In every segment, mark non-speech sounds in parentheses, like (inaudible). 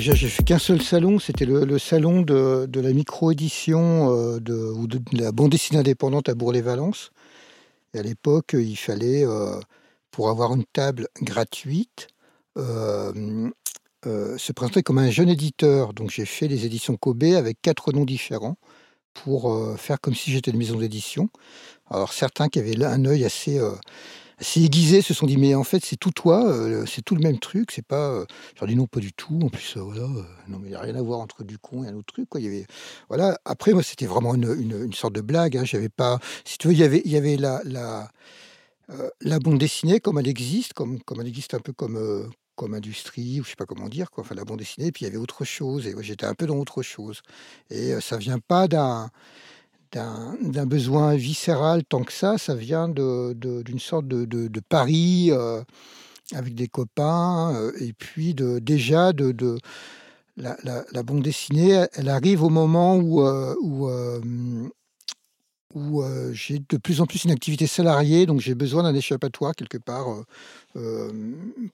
Déjà, j'ai fait qu'un seul salon, c'était le, salon de, la micro-édition euh, ou de, la bande dessinée indépendante à Bourg-les-Valence. Et à l'époque, il fallait, euh, pour avoir une table gratuite, euh, se présenter comme un jeune éditeur. Donc j'ai fait les éditions Kobe avec quatre noms différents pour faire comme si j'étais une maison d'édition. Alors certains qui avaient un œil assez c'est aiguisé, se sont dit mais en fait c'est tout toi, euh, c'est tout le même truc, c'est pas. Euh, leur dis non pas du tout. En plus euh, voilà, non mais il n'y a rien à voir entre du con et un autre truc quoi. Il y avait voilà. Après moi c'était vraiment une, une, sorte de blague. Hein. J'avais pas, si tu veux, il y avait y avait la la la bande dessinée comme elle existe, comme comme elle existe un peu comme comme industrie ou je sais pas comment dire quoi. Enfin la bande dessinée. Puis il y avait autre chose et j'étais un peu dans autre chose. Et ça vient pas d'un d'un besoin viscéral tant que ça, ça vient d'une sorte de, de, pari euh, avec des copains, euh, et puis déjà de, la, bande dessinée, elle arrive au moment où, euh, où, j'ai de plus en plus une activité salariée, donc j'ai besoin d'un échappatoire quelque part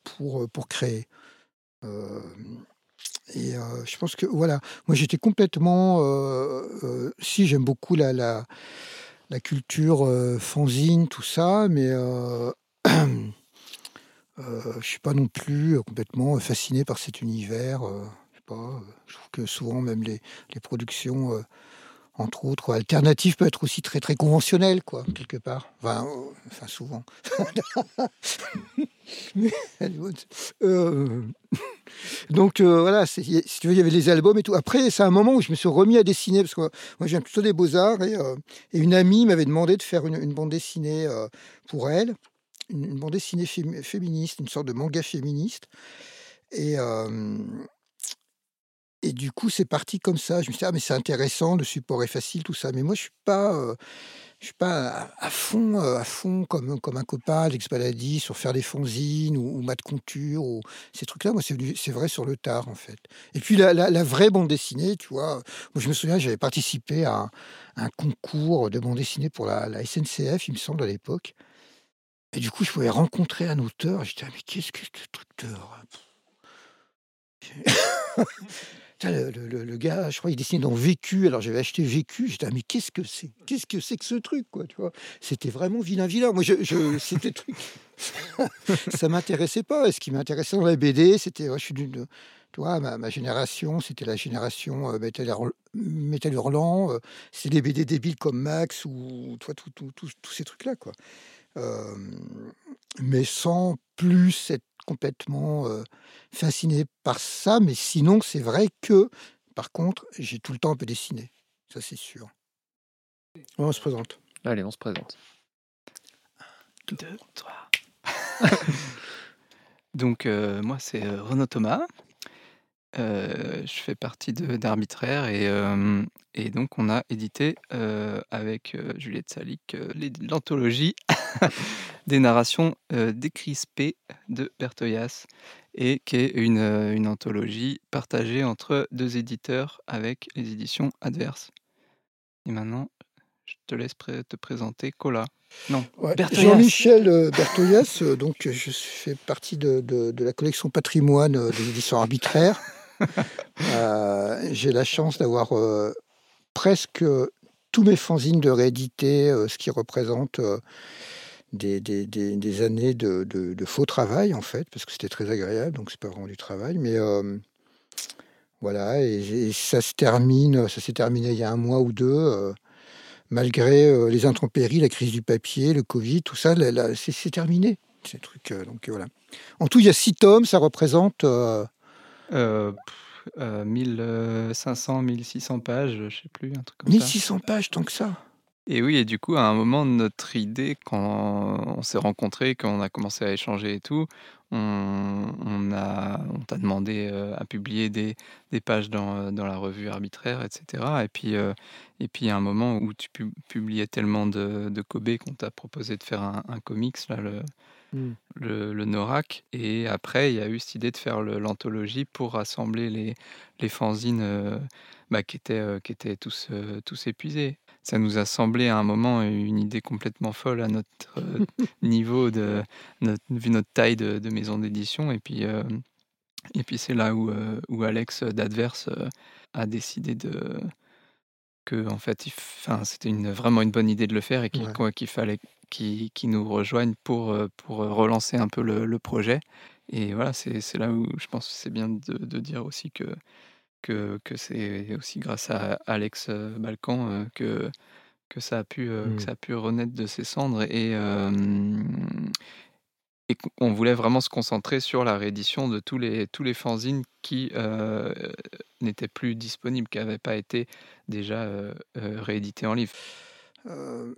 pour créer. Et je pense que voilà, moi j'étais complètement, si j'aime beaucoup la, la, culture fanzine, tout ça, mais je (clears throat) je suis pas non plus complètement fasciné par cet univers. je sais pas, je trouve que souvent même les, les productions entre autres, alternative peut être aussi très très conventionnelle, quoi, quelque part. Enfin, enfin souvent. (laughs) Euh, donc euh, voilà, si tu veux, il y avait les albums et tout. Après, c'est un moment où je me suis remis à dessiner, parce que moi, viens plutôt des beaux-arts, et, euh, une amie m'avait demandé de faire une, bande dessinée pour elle, une, bande dessinée féministe, une sorte de manga féministe. Et, et du coup, c'est parti comme ça. Je me suis dit, ah, mais c'est intéressant, le support est facile, tout ça. Mais moi, je suis euh, suis pas à, fond, euh, à fond comme, comme un copain, Alex Baladi, sur faire des fonzines ou, ou mat conture ou ces trucs-là. Moi, c'est vrai sur le tard, en fait. Et puis, la, la, vraie bande dessinée, tu vois. Moi, je me souviens, j'avais participé à un, concours de bande dessinée pour la, la, SNCF, il me semble, à l'époque. Et du coup, je pouvais rencontrer un auteur. J'étais, ah, mais qu'est-ce que ce truc de. (laughs) le, gars, je crois, il dessinait dans Vécu. Alors j'avais acheté Vécu. J'étais, ah, mais qu'est-ce que c'est? Qu'est-ce que c'est que ce truc, quoi, tu vois? C'était vraiment vilain, vilain. Moi, je, c'était truc. (laughs) ça m'intéressait pas. Ce qui m'intéressait dans la BD, c'était, je suis d'une, tu vois, ma, génération, c'était la génération euh, Metal, Hurlant. Euh, c'est des BD débiles comme Max ou, toi, tous ces trucs-là, quoi. Euh, mais sans plus être complètement fasciné par ça. Mais sinon, c'est vrai que, par contre, j'ai tout le temps un peu dessiné. Ça, c'est sûr. On se présente. Allez, on se présente. Deux, trois. (laughs) Donc, moi, c'est Renaud Thomas. Je fais partie d'Arbitraire et, et donc on a édité avec Juliette Salic l'anthologie (laughs) des narrations décrispées de Bertoyas et qui est une, une anthologie partagée entre deux éditeurs avec les éditions adverses. Et maintenant, je te laisse te présenter Cola. Non, Jean-Michel Bertoyas, donc je fais partie de, de, la collection patrimoine des éditions arbitraires. (laughs) J'ai la chance d'avoir presque tous mes fanzines de rééditer, ce qui représente des, années de, faux travail, en fait, parce que c'était très agréable, donc c'est pas vraiment du travail. Mais euh, voilà, et, ça se termine, ça s'est terminé il y a un mois ou deux, euh, malgré euh, les intempéries, la crise du papier, le Covid, tout ça, c'est terminé. Ces trucs, donc voilà. En tout, il y a six tomes, ça représente. 1500, 1600 pages, je sais plus, un truc comme 1600 pages, tant que ça et oui, et du coup, à un moment, notre idée, quand on s'est rencontrés, quand on a commencé à échanger et tout, on, a, on t'a demandé à publier des, des pages dans, dans, la revue arbitraire, etc. Et puis, et puis, à un moment où tu publiais tellement de, de Kobe qu'on t'a proposé de faire un, un comics, là, le, mmh. le, le, Norak. Et après, il y a eu cette idée de faire l'anthologie pour rassembler les, les fanzines bah, qui, étaient, qui étaient tous, tous épuisés ça nous a semblé à un moment une idée complètement folle à notre euh, (laughs) niveau, de, notre, vu notre taille de, maison d'édition. Et puis, euh, Et puis c'est là où, où Alex d'Adverse, a décidé de qu'en fait, il enfin, c'était une vraiment une bonne idée de le faire et qu'il Ouais. fallait qu'il qu'il nous rejoigne pour, heu, pour, heu, relancer un peu le le projet et voilà, c'est là où je pense que c'est bien de de dire aussi que que que c'est aussi grâce à Alex, heu, Balkan, que que ça a pu, que Mmh. ça a pu renaître de ses cendres et et qu'on voulait vraiment se concentrer sur la réédition de tous les tous les fanzines qui, heu, n'étaient plus disponibles, qui avaient pas été déjà, heu heu, réédités en livre. Heu,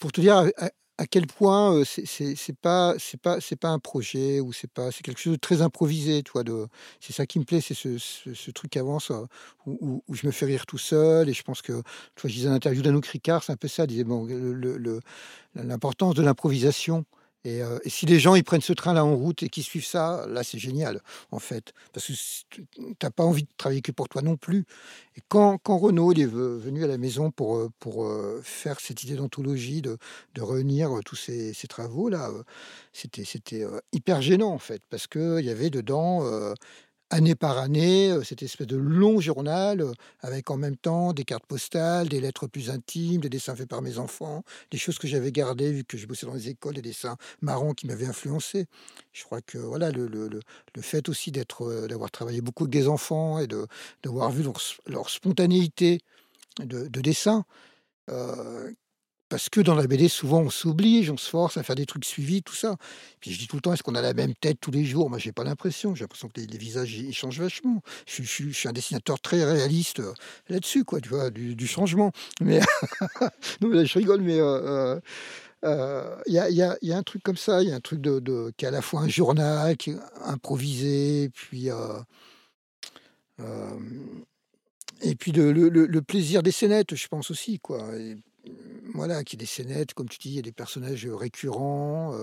pour te dire à quel point, c'est pas c'est pas c'est pas un projet ou c'est pas c'est quelque chose de très improvisé? De c'est ça qui me plaît, c'est ce truc avance, heu, où je me fais rire tout seul et je pense que tu vois, je disais l'interview d'Anouk Ricard, c'est un peu ça, disait: «Bon, l'importance de l'improvisation et heu et si les gens, ils prennent ce train-là en route et qu'ils suivent ça, là, c'est génial, en fait. Parce que s tu tu pas envie de travailler que pour toi non plus et quand quand Renaud, il est ve venu à la maison pour, heu pour, heu, faire cette idée d'anthologie, de de réunir, tous ces travaux-là, heu, c'était hyper gênant, en fait, parce qu'il y avait dedans, année par année, cette espèce de long journal, avec en même temps des cartes postales, des lettres plus intimes, des dessins faits par mes enfants, des choses que j'avais gardées vu que je bossais dans les écoles, des dessins marrants qui m'avaient influencé. Je crois que voilà le le le fait aussi d'être, d'avoir travaillé beaucoup avec des enfants et de d'avoir vu leur leur spontanéité de de dessin, parce que dans la BD, souvent, on s'oblige, on se force à faire des trucs suivis, tout ça. Puis je dis tout le temps: «Est-ce qu'on a la même tête tous les jours?» moi, j'ai pas l'impression. J'ai l'impression que les visages, ils changent vachement. Je suis un dessinateur très réaliste, heu, là-dessus, quoi, tu vois? Du changement. Mais (laughs) non, là, je rigole, mais il y a il y a un truc comme ça, il y a un truc qui est à la fois un journal, qui est improvisé, puis, et puis le plaisir des scénettes, je pense aussi, quoi voilà, qu'il y ait des scénettes, comme tu dis, il y a des personnages, récurrents,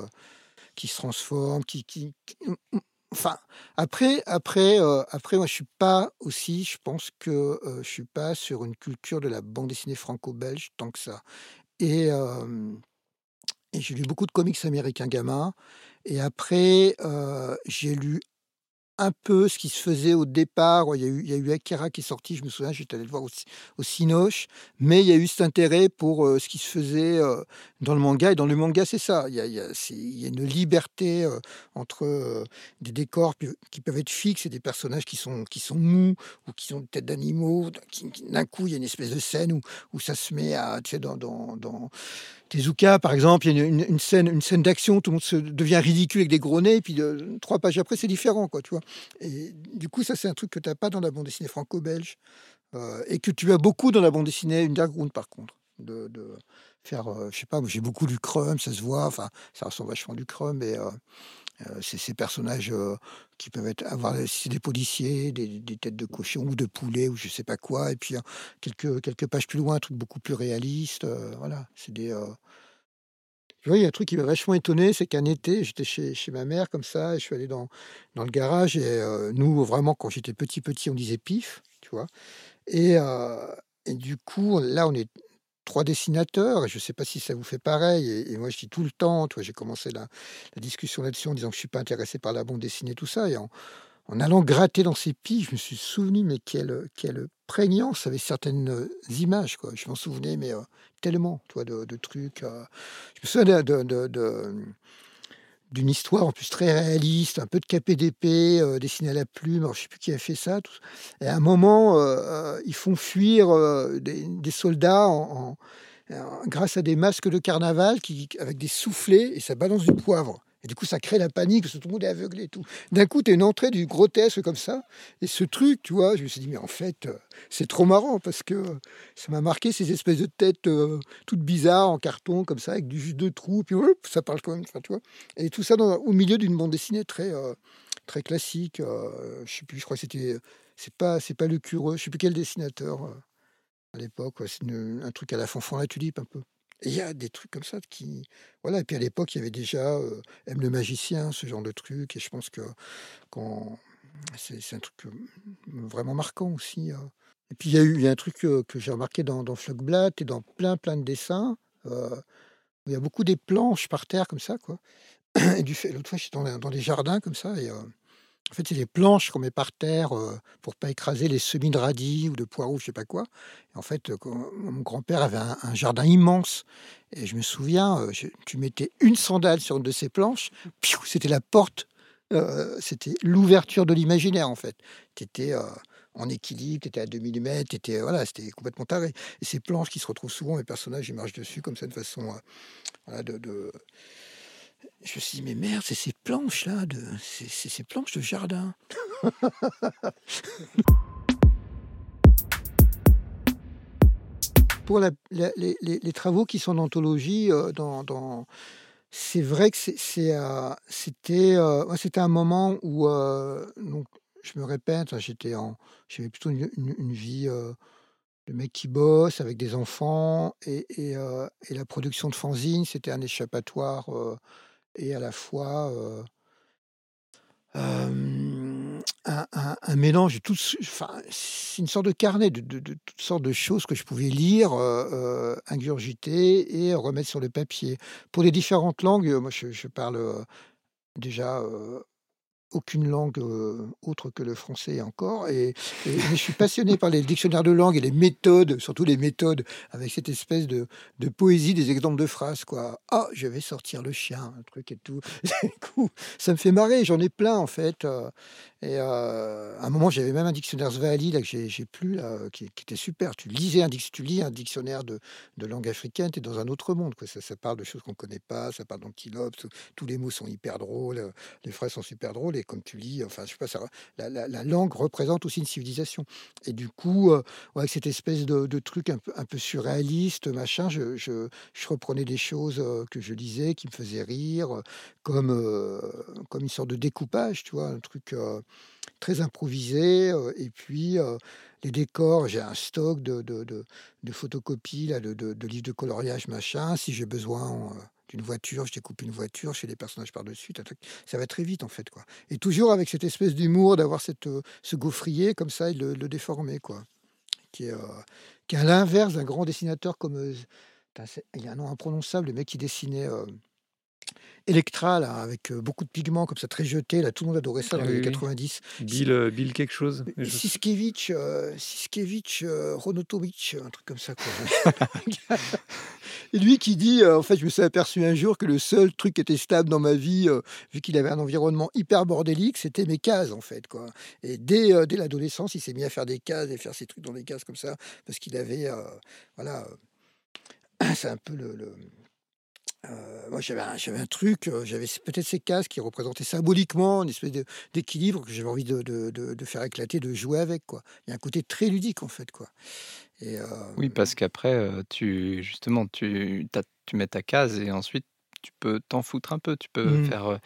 qui se transforment, qui qui qui mmh mmh, enfin, après après, après moi, je suis pas aussi je pense que, heu, je suis pas sur une culture de la bande dessinée franco-belge tant que ça. Et et j'ai lu beaucoup de comics américains gamin et après, j'ai lu un peu ce qui se faisait au départ, il y a eu il y a eu Akira qui est sorti, je me souviens, j'étais allé le voir au au Cinoche, mais il y a eu cet intérêt pour, ce qui se faisait, dans le manga et dans le manga, c'est ça, il y a il y a une liberté, entre, des décors qui peuvent être fixes et des personnages qui sont qui sont mous ou qui ont une tête d'animaux, d'un coup, il y a une espèce de scène où où ça se met à tu sais, dans dans Tezuka, par exemple, il y a une scène une scène d'action, tout le monde se devient ridicule avec des gros nez et puis, 3 pages après, c'est différent, quoi, tu vois? Et du coup, ça, c'est un truc que tu as pas dans la bande dessinée franco-belge, heu et que tu as beaucoup dans la bande dessinée underground, par contre. De de faire, heu, je sais pas, j'ai beaucoup lu Crumb, ça se voit, enfin, ça ressemble vachement du Crumb heu heu, c'est ces personnages, qui peuvent être avoir des policiers, des des têtes de cochon ou de poulet ou je sais pas quoi et puis, heu, quelques quelques pages plus loin, un truc beaucoup plus réaliste, voilà, c'est des, tu vois, il y a un truc qui m'a vachement étonné, c'est qu'un été, j'étais chez chez ma mère comme ça et je suis allé dans dans le garage et heu, nous, vraiment, quand j'étais petit, petit, on disait «pif», tu vois? Et et du coup, là, on est 3 dessinateurs et je sais pas si ça vous fait pareil et moi, je dis tout le temps, tu vois, j'ai commencé la la discussion là-dessus en disant que je suis pas intéressé par la bande dessinée, tout ça et en en allant gratter dans ces piges, je me suis souvenu, mais quelle, quelle prégnance. Avaient certaines, heu, images, quoi. Je m'en souvenais, mais, heu, tellement, tu vois, de trucs, heu, je me souviens de d'une histoire en plus très réaliste, un peu de KPDP, heu, dessiné à la plume, je sais plus qui a fait ça, tout et à un moment, ils font fuir, des soldats en grâce à des masques de carnaval qui avec des soufflets et ça balance du poivre et du coup, ça crée la panique tout le monde est aveuglé et tout. D'un coup, tu as une entrée du grotesque comme ça et ce truc, tu vois, je me suis dit: «Mais en fait, heu, c'est trop marrant» parce que, ça m'a marqué ces espèces de têtes, heu, toutes bizarres en carton comme ça avec du 2 trous, puis ça parle quand même, tu vois? Et tout ça dans au milieu d'une bande dessinée très, très classique, heu, je sais plus, je crois que c'était, c'est pas pas Lecureux, je sais plus quel dessinateur, à l'époque, c'est un truc à la Fanfan la Tulipe un peu il y a des trucs comme ça qui voilà et puis à l'époque, il y avait déjà, heu, M le magicien, ce genre de truc et je pense que c'est un truc, vraiment marquant aussi, heu et puis il y a eu un truc, que j'ai remarqué dans dans Flockblatt et dans plein, plein de dessins, heu, il y a beaucoup des planches par terre comme ça, quoi. (clears throat) Et du fait l'autre fois, j'étais dans dans des jardins comme ça et En fait, c'est des planches qu'on met par terre pour pas écraser les semis de radis ou de poireaux, je sais pas quoi. En fait, mon grand-père avait un, jardin immense. Et je me souviens, tu mettais une sandale sur une de ces planches, c'était la porte, c'était l'ouverture de l'imaginaire, en fait. Tu étais en équilibre, tu étais à 2 mm, voilà, c'était complètement taré. Et ces planches qui se retrouvent souvent, les personnages, marchent dessus comme ça de façon de je me suis dit, mais merde, c'est ces planches-là, c'est ces planches de jardin. (laughs) Pour les, travaux qui sont d'anthologie, euh, c'est vrai que euh, euh, c'était un moment où, donc, je me répète, j'étais en, j'avais plutôt une, vie de mec qui bosse avec des enfants et la production de fanzine, c'était un échappatoire et à la fois un, mélange de toutes, enfin, c'est une sorte de carnet de, toutes sortes de choses que je pouvais lire, ingurgiter et remettre sur le papier. Pour les différentes langues, moi je parle déjà aucune langue autre que le français encore. Et, je suis passionné par les dictionnaires de langue et les méthodes, surtout les méthodes, avec cette espèce de, poésie des exemples de phrases. Quoi. Ah, je vais sortir le chien, un truc et tout. (laughs) ça me fait marrer, j'en ai plein en fait. Et à un moment, j'avais même un dictionnaire Svahili là, que j'ai plus, là, qui, était super. Tu, lisais un, tu lis un dictionnaire de, langue africaine, tu es dans un autre monde. Quoi. Ça, parle de choses qu'on ne connaît pas, ça parle d'antilope, tous les mots sont hyper drôles, les phrases sont super drôles. Et comme tu lis, enfin, je sais pas, ça, la, langue représente aussi une civilisation. Et du coup, avec cette espèce de, truc un peu, un peu surréaliste, machin, je, je, reprenais des choses que je lisais qui me faisaient rire, comme, comme une sorte de découpage, tu vois, un truc très improvisé. et puis, les décors, j'ai un stock de, de, photocopies, là, de, livres de coloriage, machin. Si j'ai besoin d'une voiture, je découpe une voiture, je fais des personnages par-dessus. Ça va très vite, en fait. quoi. Et toujours avec cette espèce d'humour, d'avoir cette, ce gaufrier comme ça et le, le déformer, quoi. Qui est, qui est à l'inverse d'un grand dessinateur comme. il y a un nom imprononçable, le mec qui dessinait. Electra, là, avec beaucoup de pigments comme ça, très jeté. Là, tout le monde adorait ça dans ah les années 90. Bill, Bill quelque chose. Siskevich, Siskevich Ronotovich, un truc comme ça. (laughs) Et lui qui dit, en fait, je me suis aperçu un jour que le seul truc qui était stable dans ma vie, vu qu'il avait un environnement hyper bordélique, c'était mes cases, en fait. Quoi. Et dès, dès l'adolescence, il s'est mis à faire des cases et faire ses trucs dans les cases comme ça, parce qu'il avait, voilà, (clears throat) c'est un peu le euh, moi, j'avais un, un truc, euh, j'avais peut-être ces cases qui représentaient symboliquement une espèce d'équilibre que j'avais envie de, de, de, faire éclater, de jouer avec. Quoi. Il y a un côté très ludique, en fait. Quoi. Euh, oui, parce qu'après, tu, justement, tu, tu mets ta case et ensuite, tu peux t'en foutre un peu. Tu peux mmh. faire.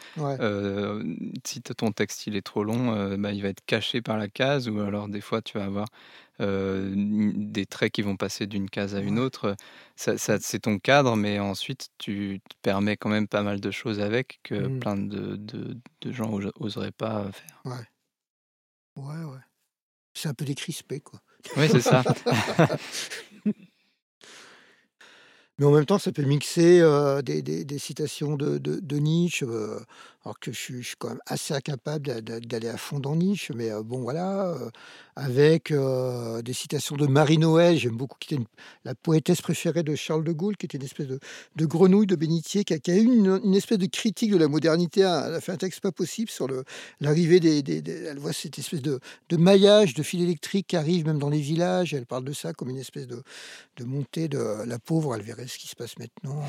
si ton texte il est trop long, bah, il va être caché par la case, ou alors des fois, tu vas avoir des traits qui vont passer d'une case à une autre. Ça, c'est ton cadre, mais ensuite tu te permets quand même pas mal de choses avec que mmh. plein de, de, gens oseraient pas faire. Ouais. Ouais, ouais. C'est un peu décrispé, quoi. Oui, c'est ça. (laughs) mais en même temps, ça peut mixer des, des, citations de, de, de Nietzsche, alors que je suis, quand même assez incapable d'aller à fond dans Nietzsche, mais bon, voilà, avec des citations de Marie-Noël, j'aime beaucoup, qui était la poétesse préférée de Charles de Gaulle, qui était une espèce de, grenouille de bénitier, qui a, eu une, espèce de critique de la modernité, hein. elle a fait un texte pas possible sur l'arrivée des, Elle voit cette espèce de, maillage de fil électrique qui arrive même dans les villages, elle parle de ça comme une espèce de, de montée de la pauvre, elle verrait ce qui se passe maintenant. (laughs)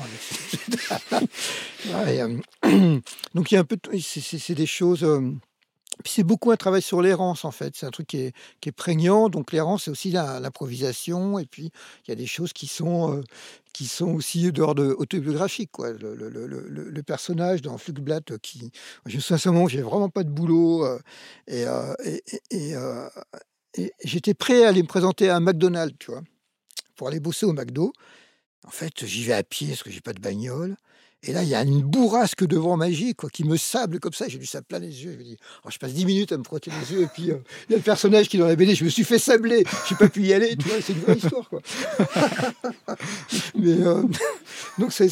(clears throat) donc il y a c'est des choses. Puis c'est beaucoup un travail sur l'errance en fait. C'est un truc qui est, prégnant. Donc l'errance, c'est aussi l'improvisation. Et puis il y a des choses qui sont, qui sont aussi d'ordre autobiographique. Quoi. Le, personnage dans Flugblatt, qui, je me souviens j'ai vraiment pas de boulot. et, et, et, j'étais prêt à aller me présenter à un McDonald's, tu vois, pour aller bosser au McDo. En fait, j'y vais à pied parce que j'ai pas de bagnole. Et là, il y a une bourrasque de vent magique quoi, qui me sable comme ça. J'ai du sable plein les yeux. Je, me dis, oh, je passe 10 minutes à me frotter les yeux. Et puis, euh, il y a le personnage qui est dans la BD. Je me suis fait sabler. Je n'ai pas pu y aller. Tu vois, c'est une vraie histoire. Quoi. (laughs) mais, euh, Donc c'est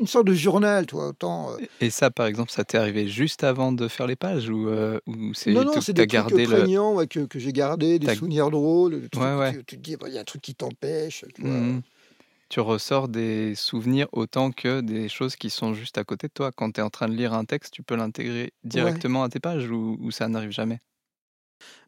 une sorte de journal, toi. Autant, euh, Et ça, par exemple, ça t'est arrivé juste avant de faire les pages ou, ou c'est Non, non, c'est des trucs gardé le. prégnants ouais, que, que j'ai gardés, des souvenirs drôles, des trucs Ouais, ouais. Tu, tu te dis, bah, il y a un truc qui t'empêche. tu vois. Mhm. Tu ressors des souvenirs autant que des choses qui sont juste à côté de toi. Quand tu es en train de lire un texte, tu peux l'intégrer directement à tes pages ou, ou ça n'arrive jamais?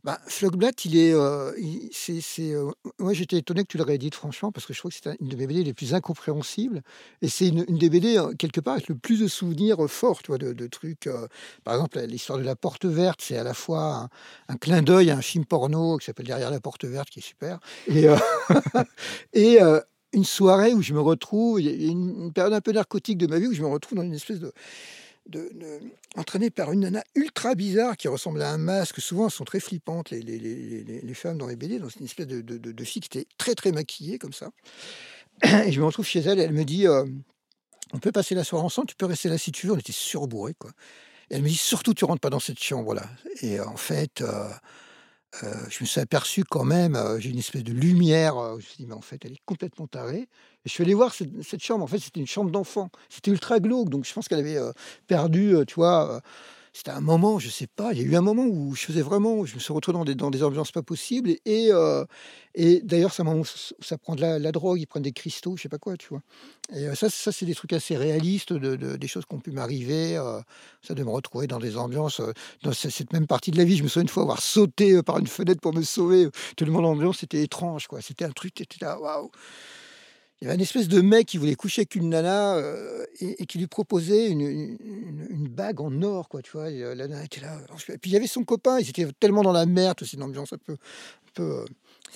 Bah, Flockblatt, il est. euh, il- c'est, c'est, euh, moi, j'étais étonné que tu le réédites, franchement, parce que je trouve que c'est une de mes BD les plus incompréhensibles. Et c'est une, une des BD, euh, quelque part, avec le plus de souvenirs forts, tu vois, de, de trucs. euh, par exemple, l'histoire de la porte verte, c'est à la fois un, un clin d'œil à un film porno qui s'appelle Derrière la porte verte, qui est super. Et, (laughs) et une soirée où je me retrouve, une, période un peu narcotique de ma vie où je me retrouve dans une espèce de. de, de- entraîné par une nana ultra bizarre qui ressemble à un masque. Souvent, elles sont très flippantes, les, les, les, les- femmes dans les BD, dans une espèce de, de, de- fille qui était très, très maquillée, comme ça. Et je me retrouve chez elle et elle me dit euh, On peut passer la soirée ensemble, tu peux rester là si tu veux. On était surbourrés, quoi. Elle me dit Surtout, tu rentres pas dans cette chambre-là. Et en fait. euh, euh, je me suis aperçu quand même, euh, j'ai une espèce de lumière. je me suis dit, mais en fait, elle est complètement tarée. Et je suis allé voir cette, chambre. En fait, c'était une chambre d'enfant. C'était ultra glauque. Donc, je pense qu'elle avait euh, perdu, tu vois. C'était un moment, je sais pas, il y a eu un moment où je faisais vraiment, je me suis retrouvé dans des, dans des ambiances pas possibles. Et, et, euh, d'ailleurs, ça, ça prend de la, la drogue, ils prennent des cristaux, je sais pas quoi, tu vois. Et euh, ça, ça c'est des trucs assez réalistes, de, de- des choses qui ont pu m'arriver. euh, ça, de me retrouver dans des ambiances, dans ce- cette même partie de la vie. Je me souviens une fois avoir sauté par une fenêtre pour me sauver, euh, tellement l'ambiance était étrange, quoi. C'était un truc, t'étais là, waouh. Il une espèce de mec qui voulait coucher avec une nana euh, et, qui lui proposait une, bague en or, quoi, tu vois. Et, euh, la nana était là. Et puis il y avait son copain, ils étaient tellement dans la merde, c'est une ambiance un peu. Un peu euh,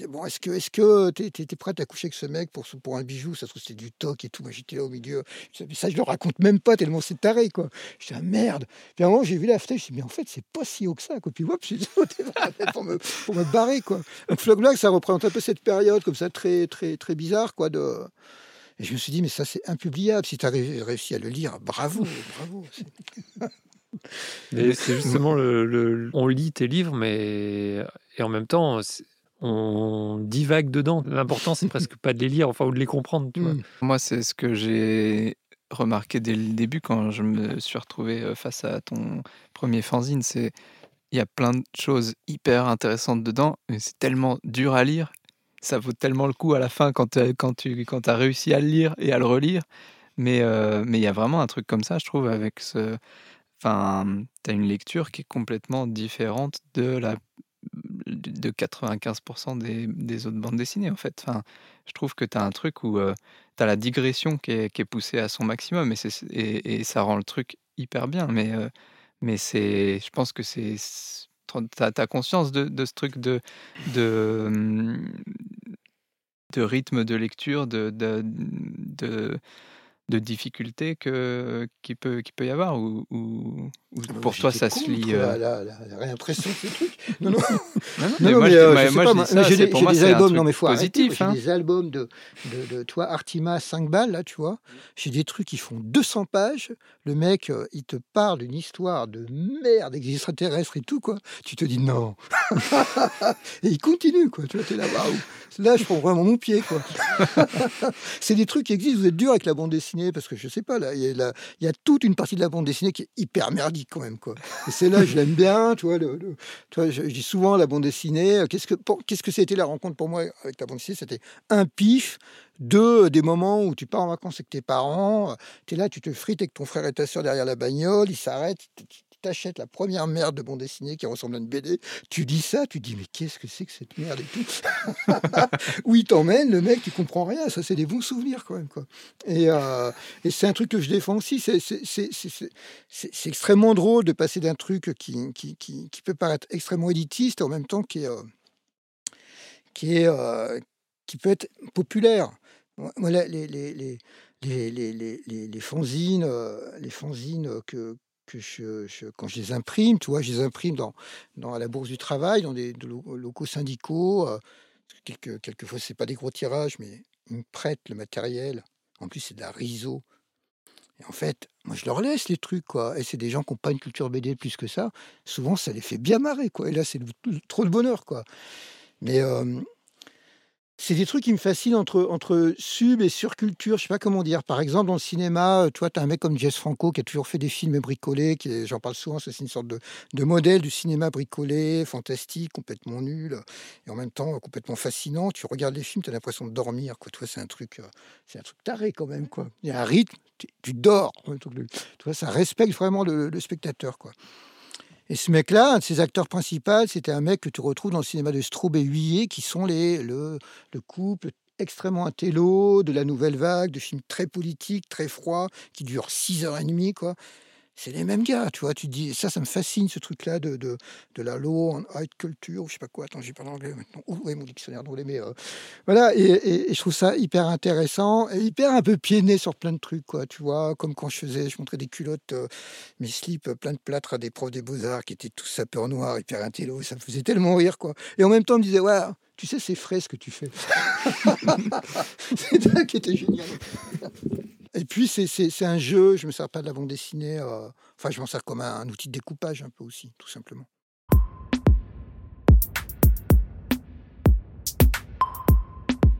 bon, est-ce que est-ce que prête à coucher avec ce mec pour, pour un bijou? Ça se trouve, c'était du toc et tout. Moi, j'étais là au milieu. Ça, je le raconte même pas tellement c'est taré, quoi. J'étais ah, merde. Puis à un moment, j'ai vu la fenêtre, je me dit, mais en fait, c'est pas si haut que ça, quoi. Puis hop, j'ai (laughs) sauté pour me, pour me barrer, quoi. Donc, Flock Black, ça représente un peu cette période, comme ça, très, très, très bizarre, quoi. Et je me suis dit, mais ça, c'est impubliable. Si tu as réussi à le lire, bravo, bravo. Mais c'est justement le, le- On lit tes livres, mais. Et en même temps, on divague dedans. L'important, c'est presque pas de les lire, enfin, ou de les comprendre, tu vois. Mm. Moi, c'est ce que j'ai remarqué dès le début quand je me suis retrouvé euh, face à ton premier fanzine. C'est il y a plein de choses hyper intéressantes dedans, mais c'est tellement dur à lire. Ça vaut tellement le coup à la fin quand, t'as- quand tu quand as réussi à le lire et à le relire. Mais euh, mais il y a vraiment un truc comme ça, je trouve, avec ce. Enfin, tu as une lecture qui est complètement différente de la de 95% des, autres bandes dessinées en fait. Enfin, je trouve que tu as un truc où tu as la digression qui est, poussée à son maximum et, et, ça rend le truc hyper bien. Mais, euh, mais c'est, je pense que c'est... Tu as, conscience de, ce truc de, de, hum, rythme de lecture, de, de difficulté que, qui, peut, qui peut y avoir ou, ou- ou Ah bah, pour toi ça se. La, euh, la, la- la réimpression de ces trucs. Non, non. (laughs) Non, non, Non, mais moi, mais, euh, moi, je je dis des, pour moi albums, truc non mais faut arrêter, positif. j'ai hein. des albums de, de, de toi, Artima 5 balles, là, tu vois. J'ai des trucs qui font 200 pages. Le mec, euh, il te parle d'une histoire de merde extraterrestres et tout, quoi. Tu te dis non. (laughs) et il continue, quoi. Tu vois, t'es là, waouh. Là, je prends vraiment mon pied, quoi. (laughs) c'est des trucs qui existent. Vous êtes dur avec la bande dessinée parce que je sais pas, là, il y, a toute une partie de la bande dessinée qui est hyper merdique, quand même, quoi. Et c'est là, je l'aime bien, tu vois. Le, je, dis souvent la bande dessinée. euh, Qu'est-ce que qu'est-ce que c'était la rencontre pour moi avec la bande dessinée? C'était un pif, deux des moments où tu pars en vacances avec tes parents, tu es là, tu te frites avec ton frère et ta soeur derrière la bagnole, ils s'arrêtent, t'achètes la première merde de bande dessinée qui ressemble à une BD, tu dis ça, tu dis mais qu'est-ce que c'est que cette merde et tout (laughs) Où il t'emmène, le mec, tu comprends rien, ça c'est des bons souvenirs quand même. Quoi. Et, euh, et c'est un truc que je défends aussi, c'est- extrêmement drôle de passer d'un truc qui, peut paraître extrêmement élitiste en même temps qui est, euh, euh, qui peut être populaire. La- les, les, les, les, les, fanzines, les fanzines que, que je, quand je les imprime, tu vois, je les imprime dans, à la Bourse du Travail, dans des, de lo- locaux syndicaux. euh, quelques, quelquefois, c'est pas des gros tirages, mais ils me prêtent le matériel. En plus, c'est de la riso. Et en fait, moi, je leur laisse les trucs, quoi. Et c'est des gens qui n'ont pas une culture BD plus que ça. Souvent, ça les fait bien marrer, quoi. Et là, c'est trop de bonheur, quoi. Mais euh, C'est des trucs qui me fascinent entre, entre sub et surculture. Je sais pas comment dire. Par exemple, dans le cinéma, euh, toi, tu as un mec comme Jess Franco qui a toujours fait des films bricolés. Qui j'en parle souvent, c'est une sorte de, modèle du cinéma bricolé, fantastique, complètement nul, et en même temps euh, complètement fascinant. Tu regardes les films, tu as l'impression de dormir. Quoi. Toi, c'est un truc, euh, un truc taré quand même. Quoi. Il y a un rythme, tu, dors. Tu vois, ça respecte vraiment le, le spectateur. Quoi. Et ce mec-là, un de ses acteurs principaux, c'était un mec que tu retrouves dans le cinéma de Straub et Huillet, qui sont les, le, le couple extrêmement intello de la nouvelle vague, de films très politiques, très froids, qui durent 6 heures et demie, quoi c'est les mêmes gars, tu vois. Tu dis, ça, ça me fascine, ce truc-là de, de, de la law high culture, ou je sais pas quoi. Attends, j'ai pas l'anglais maintenant. Ouh, ouais, mon dictionnaire d'anglais, mais euh, voilà. Et, je trouve ça hyper intéressant hyper un peu pieds sur plein de trucs, quoi. Tu vois, comme quand je faisais, je montrais des culottes, euh, mes slips, euh, plein de plâtre à des profs des beaux-arts qui étaient tous sapeurs noirs, hyper intello. Ça me faisait tellement rire, quoi. Et en même temps, on me disait, ouais, tu sais, c'est frais ce que tu fais. (laughs) c'est ça qui était génial. Et puis, c'est un jeu, je ne me sers pas de la bande dessinée. Euh, enfin, je m'en sers comme un, outil de découpage un peu aussi, tout simplement.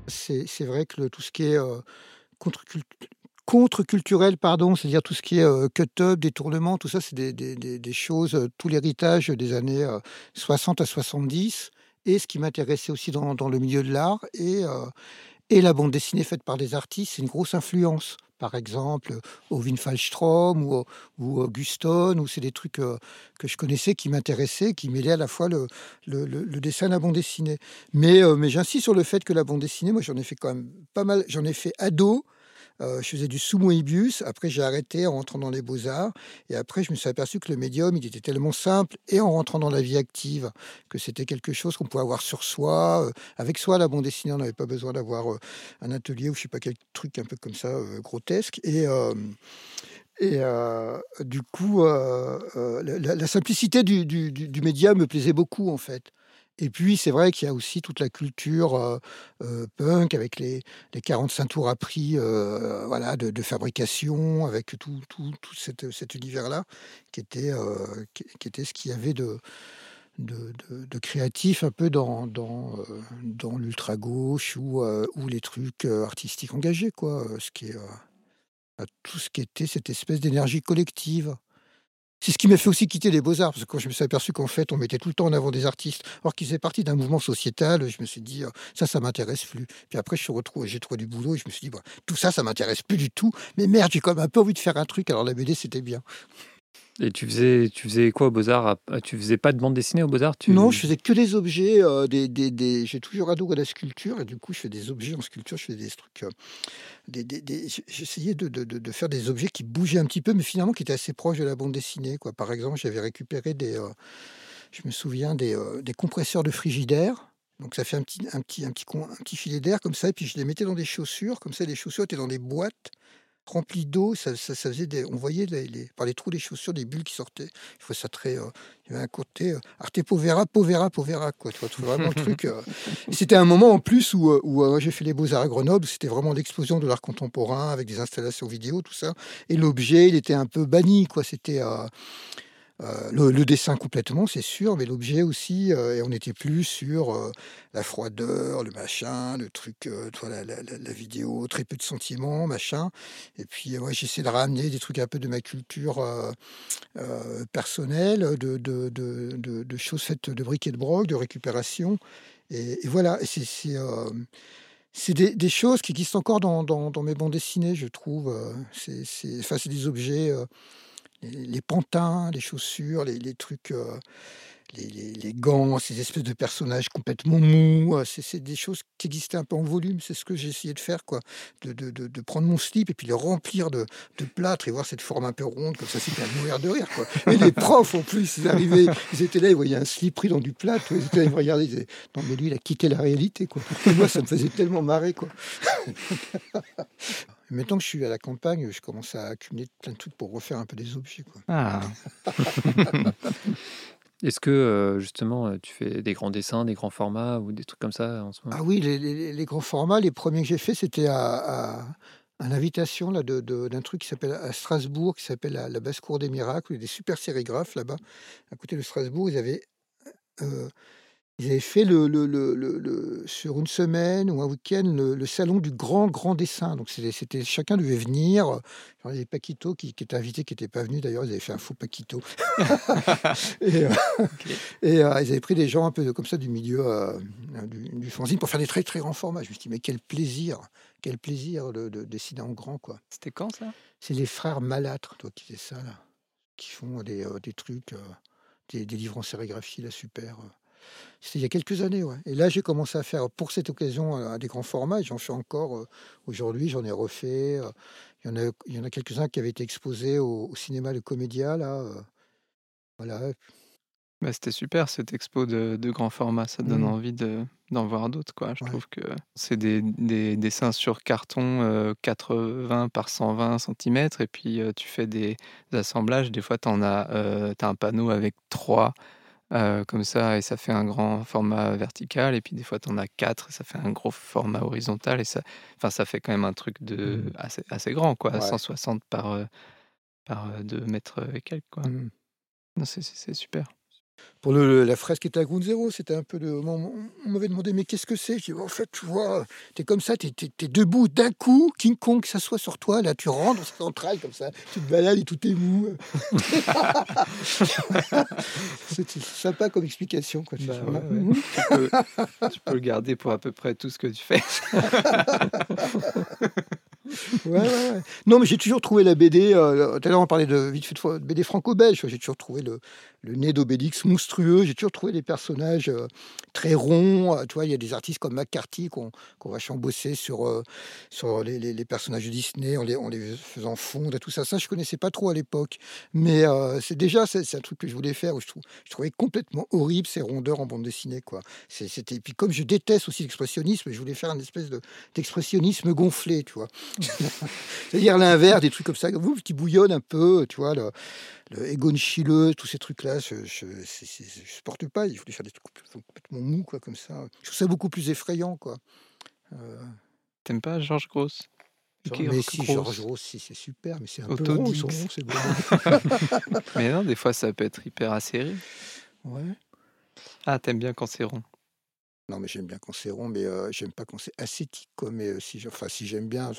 C'est vrai que tout ce qui est euh, contre-culturel, pardon, c'est-à-dire tout ce qui est euh, cut-up, détournement, tout ça, c'est des, des, choses, tout l'héritage des années 60 à 70, et ce qui m'intéressait aussi dans, dans, le milieu de l'art, et, et la bande dessinée faite par des artistes, c'est une grosse influence par exemple Ovin Fallstrom ou, ou Guston, ou c'est des trucs que je connaissais, qui m'intéressaient, qui mêlaient à la fois le, dessin et la bande dessinée. Mais, mais j'insiste sur le fait que la bande dessinée, moi j'en ai fait quand même pas mal, j'en ai fait ado, euh, je faisais du sumo ibius. Après, j'ai arrêté en rentrant dans les beaux-arts. Et après, je me suis aperçu que le médium, il était tellement simple et en rentrant dans la vie active que c'était quelque chose qu'on pouvait avoir sur soi. Euh, avec soi, la bande dessinée, on n'avait pas besoin d'avoir euh, un atelier ou je sais pas quel truc un peu comme ça, grotesque. Et. Et du coup, la, simplicité du, du, du, média me plaisait beaucoup, en fait. Et puis, c'est vrai qu'il y a aussi toute la culture punk avec les, les 45 tours à prix voilà, de, fabrication, avec tout, tout, tout cet univers-là, qui, était qui, était ce qu'il y avait de, de, créatif un peu dans, dans, dans l'ultra-gauche ou, ou les trucs artistiques engagés, quoi. Ce qui est, tout ce qui était cette espèce d'énergie collective. C'est ce qui m'a fait aussi quitter les beaux-arts, parce que quand je me suis aperçu qu'en fait, on mettait tout le temps en avant des artistes, alors qu'ils faisaient partie d'un mouvement sociétal, je me suis dit, ça, ça m'intéresse plus. Puis après, je suis j'ai trouvé du boulot, et je me suis dit, tout ça, ça m'intéresse plus du tout, mais merde, j'ai quand même un peu envie de faire un truc, alors la BD, c'était bien. Et tu faisais, tu faisais quoi aux Beaux-Arts? Tu faisais pas de bande dessinée aux Beaux-Arts? Tu... Non, je faisais que des objets. Euh, des, des, des... J'ai toujours adoré la sculpture et du coup, je fais des objets en sculpture. Je fais des trucs. Euh, des, J'essayais de, de, de, faire des objets qui bougeaient un petit peu, mais finalement qui étaient assez proches de la bande dessinée. Quoi. Par exemple, j'avais récupéré des. Euh, je me souviens des, des compresseurs de frigidaire. Donc ça fait un petit, un petit, un petit, un petit filet d'air comme ça, et puis je les mettais dans des chaussures, comme ça les chaussures étaient dans des boîtes rempli d'eau. Ça, ça, faisait des, on voyait les, par les trous des chaussures des bulles qui sortaient. Il faut ça très. Euh, il y avait un côté euh, arte povera, povera, povera. Quoi, tu vois, vraiment le (laughs) truc. Euh. C'était un moment en plus où, où j'ai fait les beaux-arts à Grenoble. C'était vraiment l'explosion de l'art contemporain avec des installations vidéo, tout ça. Et l'objet, il était un peu banni. quoi. C'était. Euh, le, dessin complètement, c'est sûr, mais l'objet aussi. Euh, et on n'était plus sur euh, la froideur, le machin, le truc, toi, la, la, vidéo, très peu de sentiments, machin. Et puis, moi, j'essaie de ramener des trucs un peu de ma culture personnelle, de, de, de, de, choses faites de briques et de broc, de récupération. Et, voilà, c'est. C'est des, des, choses qui existent encore dans, dans, dans, mes bandes dessinées, je trouve. C'est enfin, des objets les, pantins, les chaussures, les, trucs, euh, les, gants, ces espèces de personnages complètement mous. Euh, c'est des choses qui existaient un peu en volume. C'est ce que j'ai essayé de faire, quoi. De, de, prendre mon slip et puis le remplir de, plâtre et voir cette forme un peu ronde, comme ça, c'était à mourir de rire, quoi. Et les (laughs) profs, en plus, ils arrivaient, ils étaient là, ils voyaient un slip pris dans du plâtre. Ils étaient là, ils regardaient, ils disaient, non, mais lui, il a quitté la réalité, quoi. Et moi, ça me faisait tellement marrer, quoi. (laughs) Maintenant que je suis à la campagne, je commence à accumuler plein de trucs pour refaire un peu des objets. Quoi. Ah. (laughs) Est-ce que euh, justement euh, tu fais des grands dessins, des grands formats ou des trucs comme ça en ce moment? Ah oui, les, grands formats, les premiers que j'ai fait, c'était à, à, l'invitation là, de, d'un truc qui s'appelle à Strasbourg, qui s'appelle la, basse-cour des miracles. Il y a des super sérigraphes là-bas. À côté de Strasbourg, ils avaient. Euh, Ils avaient fait le, le, le, le- sur une semaine ou un week-end le, salon du grand, grand dessin. Donc c'était, chacun devait venir. Genre, il y avait Paquito qui, qui était invité, qui n'était pas venu d'ailleurs. Ils avaient fait un faux Paquito. (laughs) et euh, et, euh, ils avaient pris des gens un peu comme ça du milieu euh, du, du fanzine pour faire des très, très grands formats. Je me suis dit, mais quel plaisir, quel plaisir de, de dessiner en grand, quoi. C'était quand ça? C'est les frères Malâtre, toi, qui fais ça, là, qui font des, des trucs, des, des livres en sérigraphie, là, super. C'était il y a quelques années, ouais. Et là, j'ai commencé à faire, pour cette occasion, euh, des grands formats. J'en fais encore euh, aujourd'hui, j'en ai refait. euh. Il y en a, il y en a quelques-uns qui avaient été exposés au, au cinéma Le Comédia, là. Voilà. Bah, C'était super cette expo de, de grand format, ça donne Mm. envie de, d'en voir d'autres. Quoi. Je Ouais. trouve que c'est des, des dessins sur carton euh, 80 par 120 cm et puis euh, tu fais des assemblages. Des fois, tu as, euh, un panneau avec trois euh, comme ça et ça fait un grand format vertical. Et puis des fois, tu en as quatre et ça fait un gros format horizontal. Et ça, enfin, ça fait quand même un truc de, Mm. assez, assez grand, quoi, Ouais. 160 par, par 2 mètres et quelques. Quoi. Mm. Non, c'est super. Pour le, la fresque qui était à Ground Zero, c'était un peu de. On, m'avait demandé, mais qu'est-ce que c'est? Je dis, en fait, tu vois, t'es comme ça, t'es, debout, d'un coup, King Kong s'assoit sur toi, là, tu rentres dans cette centrale comme ça, tu te balades et tout est mou. (laughs) C'était sympa comme explication, quoi. tu Bah vois. ouais, ouais. tu, peux, tu peux le garder pour à peu près tout ce que tu fais. (laughs) Non, mais j'ai toujours trouvé la BD. euh, tout à l'heure, on parlait de de BD franco-belge. J'ai toujours trouvé le, le nez d'Obélix monstrueux. J'ai toujours trouvé des personnages euh, très ronds. euh, il y a des artistes comme McCarthy ont vachement bossé sur, euh, sur les, personnages de Disney en les, en les faisant fondre et tout ça. Ça, je connaissais pas trop à l'époque. Mais c'est déjà, c'est un truc que je voulais faire. Où je, trouvais complètement horrible ces rondeurs en bande dessinée. Quoi. Et puis, comme je déteste aussi l'expressionnisme, je voulais faire une espèce de, d'expressionnisme gonflé, tu vois. C'est-à-dire l'inverse, des trucs comme ça, vous, qui bouillonnent un peu, tu vois, le, le Egon Schiele, tous ces trucs-là, je, c'est- c'est- je supporte pas. Il voulait faire des trucs complètement mous, quoi, comme ça. Je trouve ça beaucoup plus effrayant, quoi. Euh, T'aimes pas Georges Gross genre, Georges mais si, Gross. Georges Ross, si, c'est super, mais c'est un peu Otto rond, ils sont Dix. ronds, ces bonhommes. (laughs) Mais non, des fois ça peut être hyper acéré. Ouais. Ah, t'aimes bien quand c'est rond. Non, mais j'aime bien quand c'est rond, mais j'aime pas quand c'est ascétique. Mais si, enfin, si j'aime bien,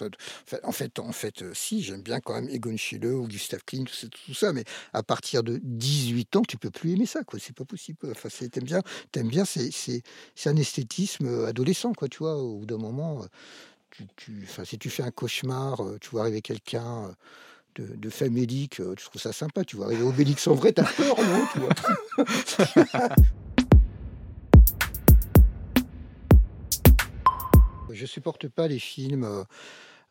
en fait, en fait, si j'aime bien quand même Egon Schiele ou Gustav Klimt, tout, tout ça, mais à partir de 18 ans, tu peux plus aimer ça, quoi. C'est pas possible. Enfin, t'aimes bien, t'aimes bien, c'est, un esthétisme adolescent, quoi. Tu vois, au bout d'un moment, enfin, si tu fais un cauchemar, tu vois arriver quelqu'un. De, de famélique, tu trouves ça sympa, tu vois. Arriver Obélix en vrai, t'as peur, non (laughs) (laughs) Je supporte pas les films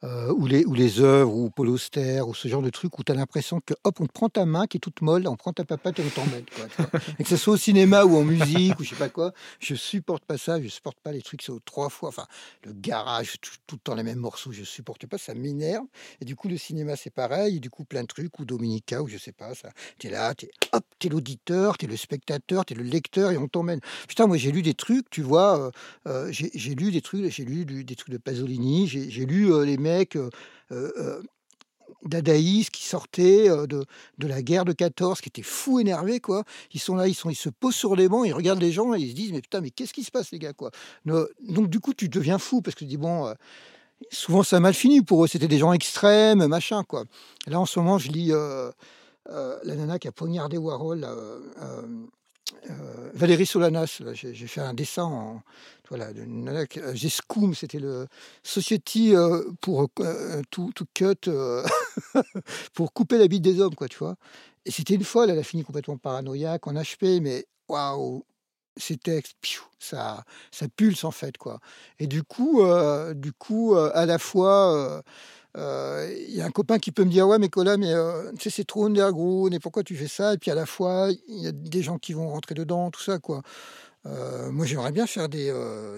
euh, ou, les, ou les œuvres ou Paul Auster ou ce genre de truc où tu as l'impression que hop, on te prend ta main qui est toute molle, on prend ta papate et on t'emmène. Et que ce soit au cinéma ou en musique ou je sais pas quoi, je supporte pas ça, je supporte pas les trucs c'est trois fois, enfin le garage, tout, le temps les mêmes morceaux, je supporte pas, ça m'énerve. Et du coup, le cinéma c'est pareil, et du coup, plein de trucs, ou Dominica, ou je sais pas, ça. T'es là, t'es hop, t'es l'auditeur, t'es le spectateur, t'es le lecteur et on t'emmène. Putain, moi j'ai lu des trucs, tu vois, euh, euh, j'ai lu des trucs, j'ai lu des trucs de Pasolini, j'ai j'ai lu euh, les mecs euh, euh, euh, dadaïstes qui sortaient euh, de, de la guerre de 14, qui étaient fous énervés, quoi. Ils sont là, ils, sont, ils se posent sur les bancs, ils regardent les gens et ils se disent, mais putain, mais qu'est-ce qui se passe, les gars, quoi? Donc, du coup, tu deviens fou parce que tu dis, bon, souvent ça a mal fini pour eux, c'était des gens extrêmes, machin, quoi. Là, en ce moment, je lis la nana qui a poignardé Warhol, euh, Valérie Solanas, j'ai fait un dessin en, voilà, euh, c'était le Society euh, pour tout, tout cut, (laughs) pour couper la bite des hommes, quoi, tu vois. Et c'était une folle, elle a fini complètement paranoïaque, en HP, mais waouh, ces textes, ça, ça pulse en fait, quoi. Et du coup, du coup, à la fois, euh, euh, il y a un copain qui peut me dire ouais mais Cola mais euh, tu sais c'est trop underground et pourquoi tu fais ça? Et puis à la fois il y a des gens qui vont rentrer dedans tout ça quoi. Euh, moi j'aimerais bien faire des,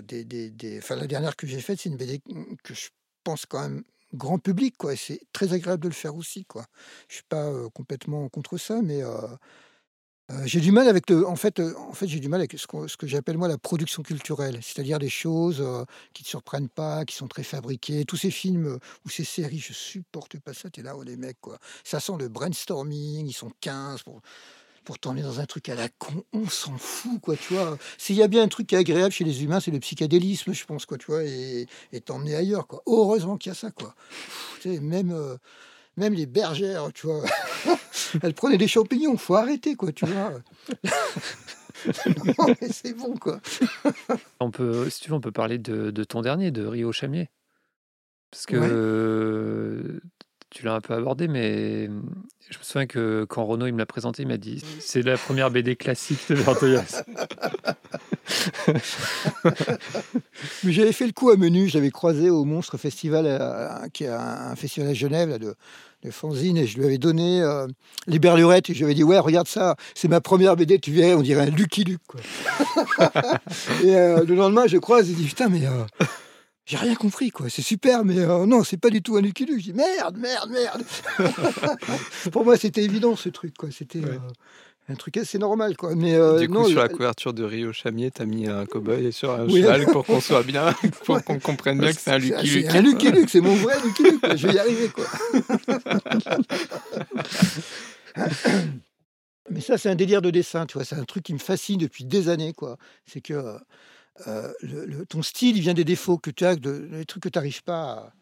des, des, enfin la dernière que j'ai faite c'est une BD que je pense quand même grand public quoi et c'est très agréable de le faire aussi quoi. Je suis pas complètement contre ça mais euh, euh, j'ai du mal avec le, en fait, euh, en fait, j'ai du mal avec ce, que j'appelle moi la production culturelle, c'est-à-dire des choses euh, qui te surprennent pas, qui sont très fabriquées. Tous ces films euh, ou ces séries, je supporte pas ça. T'es là, oh les mecs, quoi. Ça sent le brainstorming, ils sont 15 pour. pour t'emmener dans un truc à la con, on s'en fout, quoi, tu vois. S'il y a bien un truc qui est agréable chez les humains, c'est le psychédélisme, je pense, quoi, tu vois, et, et t'emmener ailleurs, quoi. Heureusement qu'il y a ça, quoi. Sais, même, euh, même les bergères, tu vois, (laughs) (laughs) elles prenaient des champignons, faut arrêter, quoi, tu vois. (laughs) non, mais c'est bon, quoi. On peut, si tu veux, on peut parler de, de ton dernier, de Rio Chamier. Parce que Ouais. euh, tu l'as un peu abordé, mais je me souviens que quand Renaud il me l'a présenté, il m'a dit c'est la première BD classique de Vertoyas. (laughs) Mais j'avais fait le coup à Menu, j'avais croisé au Monstre Festival, euh, qui est un, un festival à Genève là, de, de fanzine, et je lui avais donné euh, les Berlurettes, et je lui avais dit, ouais, regarde ça, c'est ma première BD, tu verrais, on dirait un Lucky Luke. Quoi. (laughs) et euh, le lendemain, je croise, il dit, putain, mais euh, j'ai rien compris, quoi, c'est super, mais non, c'est pas du tout un Lucky Luke. Je dis, merde, merde, merde. (laughs) Pour moi, c'était évident, ce truc, quoi, c'était... Ouais. Euh, un truc assez normal, quoi. Mais euh, du coup, non, sur le- la couverture de Rio Chamier, t'as mis un cow-boy sur un Oui. cheval pour qu'on soit bien, (laughs) pour Ouais. qu'on comprenne bien que c'est un Lucky Luke. un Lucky Luke, c'est mon vrai Lucky Luke. Je vais y arriver, quoi. (laughs) Mais ça, c'est un délire de dessin, tu vois. C'est un truc qui me fascine depuis des années, quoi. C'est que euh, le- le- ton style, il vient des défauts que tu as, de, des trucs que tu n'arrives pas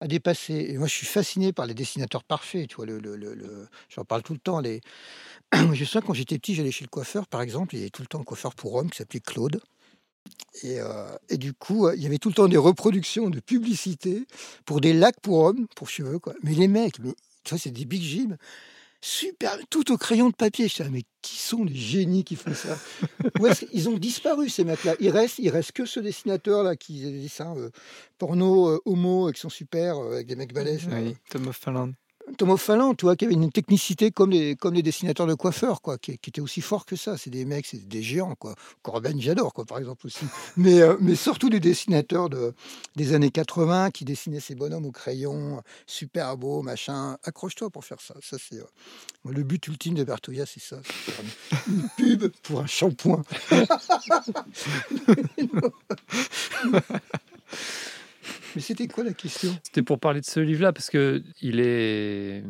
à, dépasser. Et moi, je suis fasciné par les dessinateurs parfaits, tu vois. Le, J'en parle tout le temps. Les... (clears throat) je souviens, quand j'étais petit, j'allais chez le coiffeur, par exemple. Il y avait tout le temps un coiffeur pour hommes qui s'appelait Claude. Et, euh, et du coup, il y avait tout le temps des reproductions de publicités pour des lacs pour hommes, pour cheveux, quoi. Mais les mecs, mais, tu vois, c'est des big Jim, super, tout au crayon de papier. Je disais, mais qui sont les génies qui font ça? Ils ont disparu, ces mecs-là? Il reste, il reste que ce dessinateur-là qui faisait des dessins euh, porno, euh, homo, euh, qui sont super, euh, avec des mecs balèzes. Oui, Tom of Finland. Thomas Fallon, tu vois, qui avait une technicité comme les, comme les dessinateurs de coiffeurs, quoi, qui, qui étaient aussi forts que ça. C'est des mecs, c'est des géants, quoi. Corben, j'adore, quoi, par exemple aussi. (laughs) Mais, euh, mais surtout les dessinateurs de, des années 80 qui dessinaient ces bonhommes au crayon, super beaux, machin. Accroche-toi pour faire ça. Ça, c'est euh, le but ultime de Bertoya, c'est ça. une, (laughs) une pub pour un shampoing. (laughs) mais c'était quoi la question? C'était pour parler de ce livre-là parce que il est,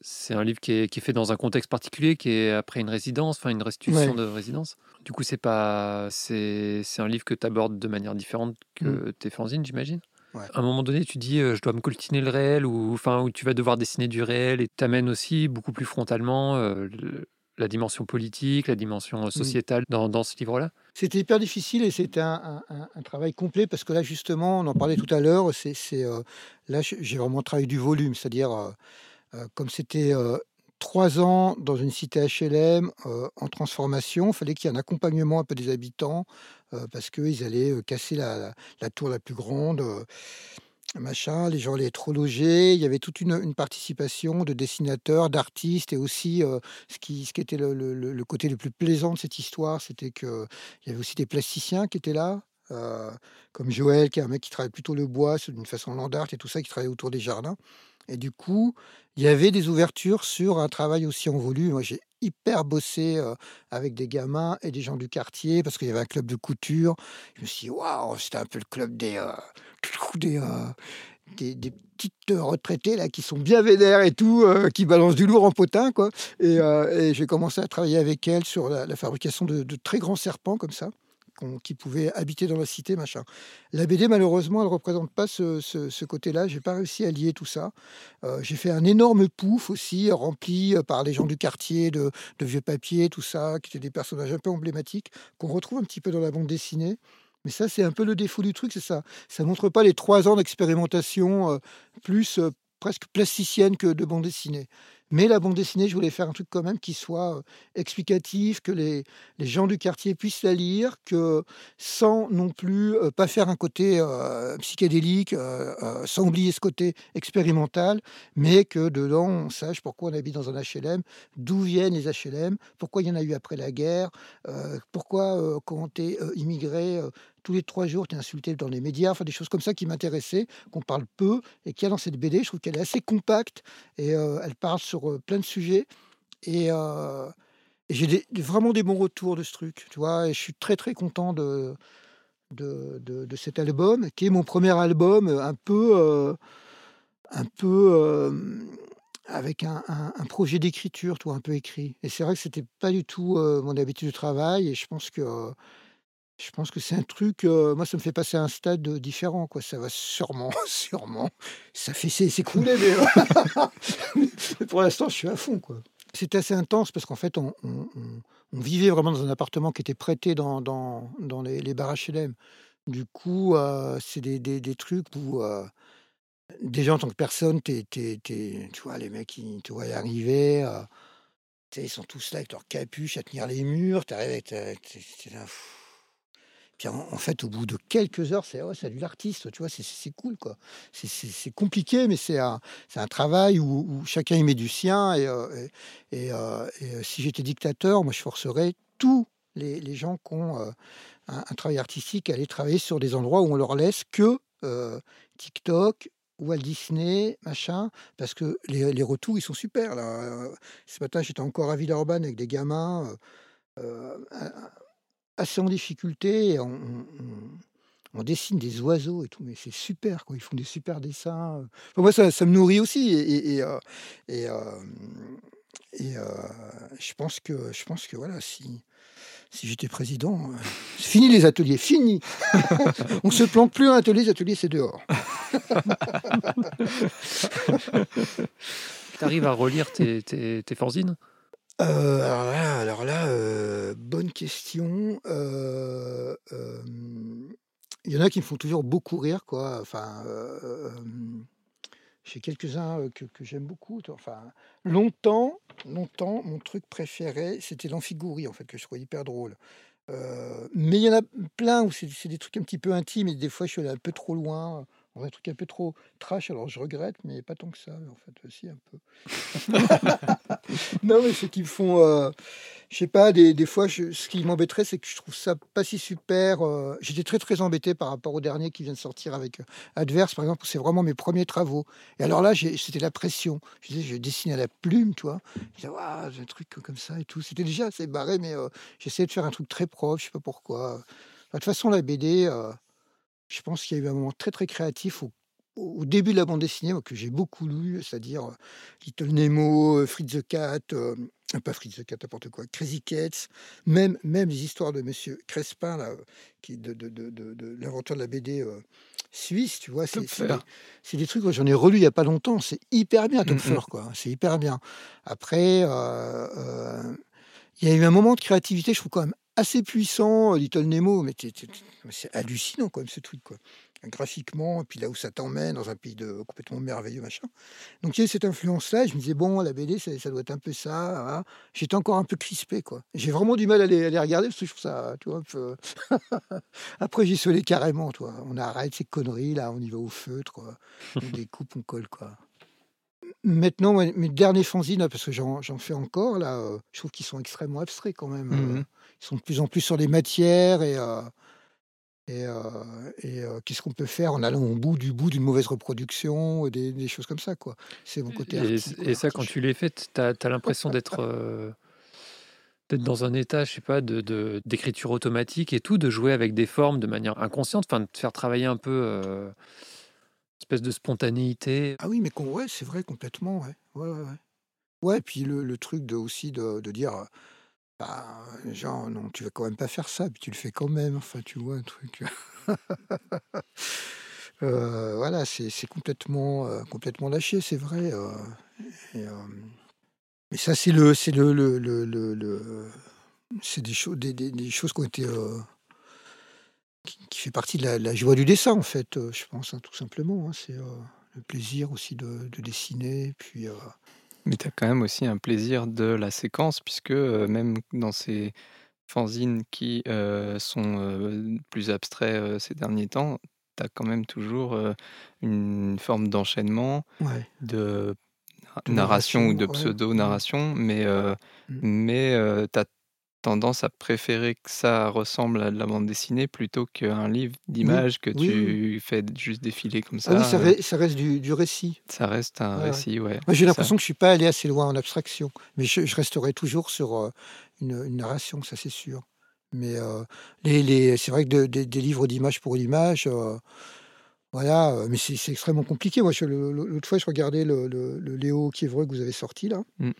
c'est un livre qui est, qui est fait dans un contexte particulier, qui est après une résidence, enfin une restitution Ouais. de résidence. Du coup, c'est pas, c'est, un livre que tu abordes de manière différente que tes fanzines, j'imagine? Ouais. À un moment donné, tu dis, euh, je dois me coltiner le réel, ou enfin, où tu vas devoir dessiner du réel, et t'amènes aussi beaucoup plus frontalement euh, le- la dimension politique, la dimension euh, sociétale dans, dans ce livre-là? C'était hyper difficile et c'était un, un- un- un travail complet parce que là, justement, on en parlait tout à l'heure, c'est, euh, là, j'ai vraiment travaillé du volume, c'est-à-dire, euh, comme c'était euh, trois ans dans une cité HLM en transformation, il fallait qu'il y ait un accompagnement un peu des habitants parce qu'ils allaient casser la, la- la tour la plus grande. Machin, les gens allaient trop logés, il y avait toute une, participation de dessinateurs, d'artistes, et aussi euh, ce, qui, ce qui était le, côté le plus plaisant de cette histoire, c'était que il y avait aussi des plasticiens qui étaient là, euh, comme Joël, qui est un mec qui travaille plutôt le bois d'une façon land art et tout ça, qui travaille autour des jardins. Et du coup, il y avait des ouvertures sur un travail aussi en. Moi, j'ai hyper bossé euh, avec des gamins et des gens du quartier parce qu'il y avait un club de couture. Je me suis dit, waouh, c'était un peu le club des, euh, (laughs) des, euh, des, des petites retraitées là qui sont bien vénères et tout, qui balancent du lourd en potin, quoi. Et, et j'ai commencé à travailler avec elles sur la, fabrication de très grands serpents comme ça qui pouvaient habiter dans la cité, machin. La BD, malheureusement, elle ne représente pas ce, côté-là. J'ai pas réussi à lier tout ça. Euh, j'ai fait un énorme pouf aussi, rempli euh, par les gens du quartier, de, vieux papiers, tout ça, qui étaient des personnages un peu emblématiques, qu'on retrouve un petit peu dans la bande dessinée. Mais ça, c'est un peu le défaut du truc, c'est ça. Ça montre pas les trois ans d'expérimentation euh, plus presque plasticienne que de bande dessinée. Mais la bande dessinée, je voulais faire un truc quand même qui soit explicatif, que les, les gens du quartier puissent la lire, que sans non plus pas faire un côté psychédélique, sans oublier ce côté expérimental, mais que dedans on sache pourquoi on habite dans un HLM, d'où viennent les HLM, pourquoi il y en a eu après la guerre, pourquoi quand tu es immigré, tous les trois jours tu es insulté dans les médias, enfin des choses comme ça qui m'intéressaient, qu'on parle peu et qu'il y a dans cette BD. Je trouve qu'elle est assez compacte et euh, elle parle sur euh, plein de sujets. Et, euh, j'ai vraiment des bons retours de ce truc, tu vois, et je suis très très content de, de, de- cet album, qui est mon premier album un peu, un peu avec un, projet d'écriture, toi, un peu écrit. Et c'est vrai que c'était pas du tout mon habitude de travail. Et je pense que je pense que c'est un truc. moi, ça me fait passer à un stade différent, quoi. Ça va sûrement, (laughs) sûrement. Ça fait s'écrouler, mais (laughs) pour l'instant, je suis à fond, quoi. C'était assez intense parce qu'en fait, on, vivait vraiment dans un appartement qui était prêté dans, dans, les, les HLM. Du coup, c'est des, des, trucs où Déjà, en tant que personne, tu vois, les mecs, ils te voient arriver. Euh, ils sont tous là avec leur capuche à tenir les murs. Tu arrives avec. En, fait, au bout de quelques heures, c'est salut l'artiste, tu vois, c'est cool, quoi. C'est compliqué, mais c'est un, travail où, chacun y met du sien. Et, euh, et, euh, si j'étais dictateur, moi, je forcerais tous les, gens qui ont un, travail artistique à aller travailler sur des endroits où on leur laisse que TikTok, Walt Disney, machin, parce que les, retours, ils sont super. Là. Ce matin, j'étais encore à Villeurbanne avec des gamins euh, assez en difficulté. On, dessine des oiseaux et tout, mais c'est super, quoi. Ils font des super dessins. moi, ça, ça, me nourrit aussi. Et, et, et, et je pense que, je pense que voilà, si si j'étais président, euh, fini les ateliers, fini. (laughs) On se plante plus un atelier, les ateliers c'est dehors. (laughs) tu arrives à relire tes, tes, tes euh, alors là, euh, bonne question. Il y en a qui me font toujours beaucoup rire, quoi. Enfin, j'ai quelques-uns que, j'aime beaucoup. Enfin, longtemps, longtemps, mon truc préféré, c'était l'amphigourie, en fait, que je trouvais hyper drôle. mais il y en a plein où c'est des trucs un petit peu intimes et des fois je suis allé un peu trop loin un truc un peu trop trash, alors je regrette, mais pas tant que ça, en fait, aussi un peu. (laughs) non, mais ce qui me font, euh, je sais pas, des, des fois, je, ce qui m'embêterait, c'est que je trouve ça pas si super. Euh, j'étais très, très embêté par rapport au dernier qui vient de sortir avec euh, Adverse, par exemple, c'est vraiment mes premiers travaux. Et alors là, c'était la pression. Je disais, je dessine à la plume, tu vois. Je disais, waouh, un truc comme ça et tout. C'était déjà assez barré, mais j'essayais de faire un truc très propre, je sais pas pourquoi. De toute façon, la BD, je pense qu'il y a eu un moment très très créatif au, début de la bande dessinée, que j'ai beaucoup lu, c'est-à-dire euh, Little Nemo, euh, Fritz the Cat, euh, pas Fritz the Cat, n'importe quoi, Crazy Cats, même, même les histoires de Monsieur Crespin, là, qui, de, de, de, de, l'inventeur de la BD suisse, tu vois, c'est, des, trucs que j'en ai relu il n'y a pas longtemps, c'est hyper bien, Tom mmh, mmh. quoi, c'est hyper bien. Après, il y a eu un moment de créativité, je trouve quand même assez puissant, Little Nemo, mais c'est hallucinant quand même ce truc, quoi. Graphiquement, et puis là où ça t'emmène, dans un pays de, complètement merveilleux, machin. Donc il y a cette influence-là, je me disais, bon, la BD, ça, doit être un peu ça. Hein. J'étais encore un peu crispé, quoi. J'ai vraiment du mal à les, regarder, parce que je trouve ça, tu vois, un peu... (laughs) Après, j'y suis allé carrément, toi. On arrête ces conneries, là, on y va au feutre, quoi. On découpe, on colle, quoi. Maintenant, mes derniers fanzines, parce que j'en fais encore, là, euh, je trouve qu'ils sont extrêmement abstraits quand même. Euh, mmh ils sont de plus en plus sur les matières et, euh, et, et qu'est-ce qu'on peut faire en allant au bout du bout d'une mauvaise reproduction, des, des, choses comme ça. quoi. C'est mon côté Et, et ça, quand tu les fais, tu as, l'impression d'être d'être dans un état, je sais pas, de d'écriture automatique et tout, de jouer avec des formes de manière inconsciente, enfin de te faire travailler un peu espèce de spontanéité. Ah oui, mais ouais, c'est vrai complètement, ouais. Ouais, ouais, ouais. Puis le, truc aussi de, dire, bah, genre, non, tu vas quand même pas faire ça, puis tu le fais quand même, enfin, tu vois, un truc. (laughs) euh, voilà, c'est complètement, euh, complètement lâché, c'est vrai. Euh, euh, mais ça, c'est le, c'est le, c'est des, des, des, des, choses qui ont été qui, fait partie de la, joie du dessin, en fait, euh, je pense, hein, tout simplement. Hein. c'est euh, le plaisir aussi de, dessiner. Puis, euh, Mais tu as quand même aussi un plaisir de la séquence, puisque même dans ces fanzines qui sont plus abstraits ces derniers temps, tu as quand même toujours une forme d'enchaînement, de narration, ou de pseudo-narration, mais, mmh. mais tu as tendance à préférer que ça ressemble à de la bande dessinée plutôt qu'un livre d'images que tu fais juste défiler comme ça. Ah oui, ça, reste du, récit. Ça reste un récit, ouais. J'ai l'impression que je suis pas allé assez loin en abstraction, mais je, resterai toujours sur une, narration, ça c'est sûr. Mais les, les, c'est vrai que des livres d'images pour l'image, Voilà, euh, mais c'est extrêmement compliqué. Moi, l'autre fois, je regardais le, le- le Léo Kiévreux que vous avez sorti là, Mm.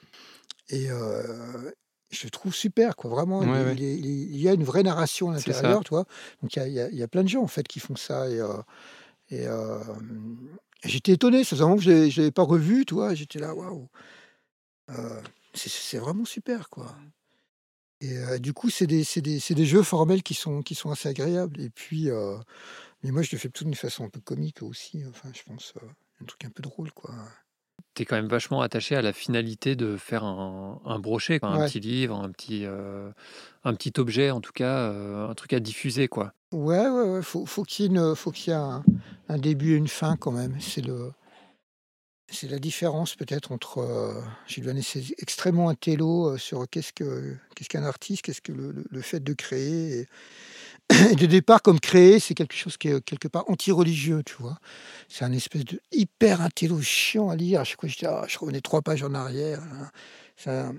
et euh, je trouve super, quoi. Vraiment, il, Ouais, est- ouais. il est- il est- il y a une vraie narration à l'intérieur, tu vois. Donc, il y a, y y plein de gens en fait qui font ça, et, euh, et, euh, j'étais étonné. Ça faisait un moment que je ne l'avais pas revu, tu vois. J'étais là, waouh. Euh, c'est vraiment super, quoi. Et euh, du coup, c'est des, jeux formels qui sont, qui sont assez agréables. Et puis, euh, mais moi, je le fais plutôt d'une façon un peu comique aussi. Enfin, je pense, euh, un truc un peu drôle, quoi. Tu es quand même vachement attaché à la finalité de faire un, un brochet, quoi, un Ouais. petit livre, un petit, euh, un petit objet, en tout cas, euh, un truc à diffuser, quoi. Ouais, ouais, ouais. Faut, faut qu'il y ait, une- faut qu'il y ait un, un début et une fin quand même. C'est le, c'est la différence peut-être entre. Euh, J'ai donné c'est extrêmement un télo euh, sur qu'est-ce que, qu'est-ce qu'un artiste, qu'est-ce que le, le- le fait de créer. Et (coughs) de départ, comme créer, c'est quelque chose qui est quelque part anti-religieux, tu vois. C'est un espèce de hyper intello chiant à lire. À chaque fois, je, dis, ah, je revenais trois pages en arrière. hein. C'est un,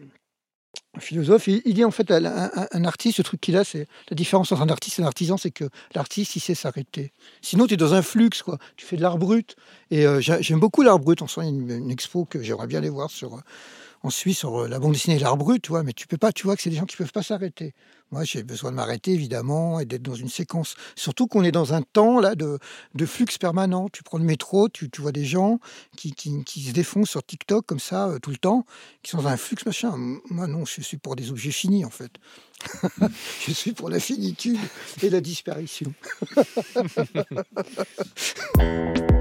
philosophe. Il, dit en fait, un, artiste, le truc qu'il a, c'est la différence entre un artiste et un artisan, c'est que l'artiste, il sait s'arrêter. Sinon, tu es dans un flux, quoi. Tu fais de l'art brut. Et euh, j'ai- j'aime beaucoup l'art brut. En soi, il y a une, une expo que j'aimerais bien aller voir sur, Suisse sur euh, la bande dessinée et l'art brut, tu vois. Mais tu peux pas, tu vois que c'est des gens qui peuvent pas s'arrêter. Moi, j'ai besoin de m'arrêter, évidemment, et d'être dans une séquence. Surtout qu'on est dans un temps là de, de flux permanent. Tu prends le métro, tu, tu vois des gens qui, qui, qui se défoncent sur TikTok comme ça euh, tout le temps, qui sont dans un flux machin. Moi, non, je suis pour des objets finis, en fait. (laughs) je suis pour la finitude et la disparition. (laughs)